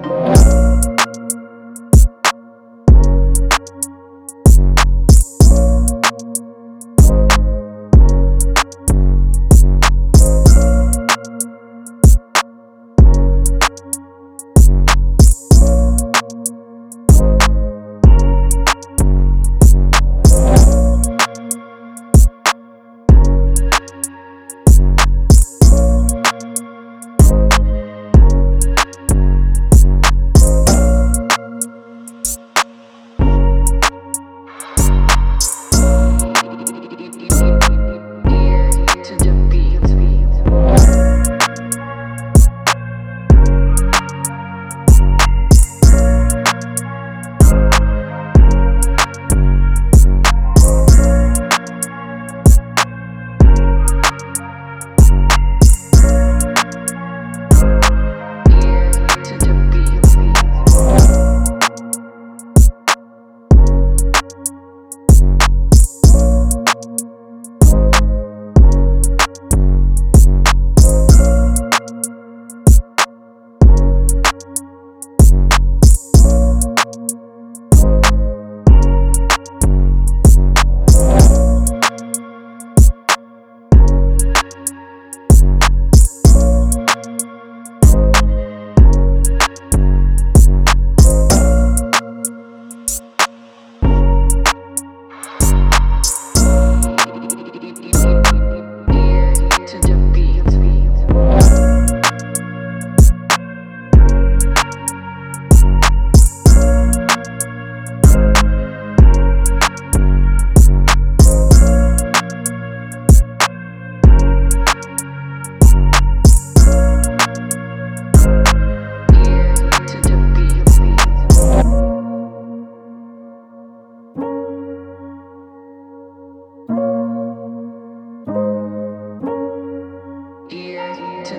Thank you.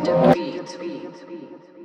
To breathe.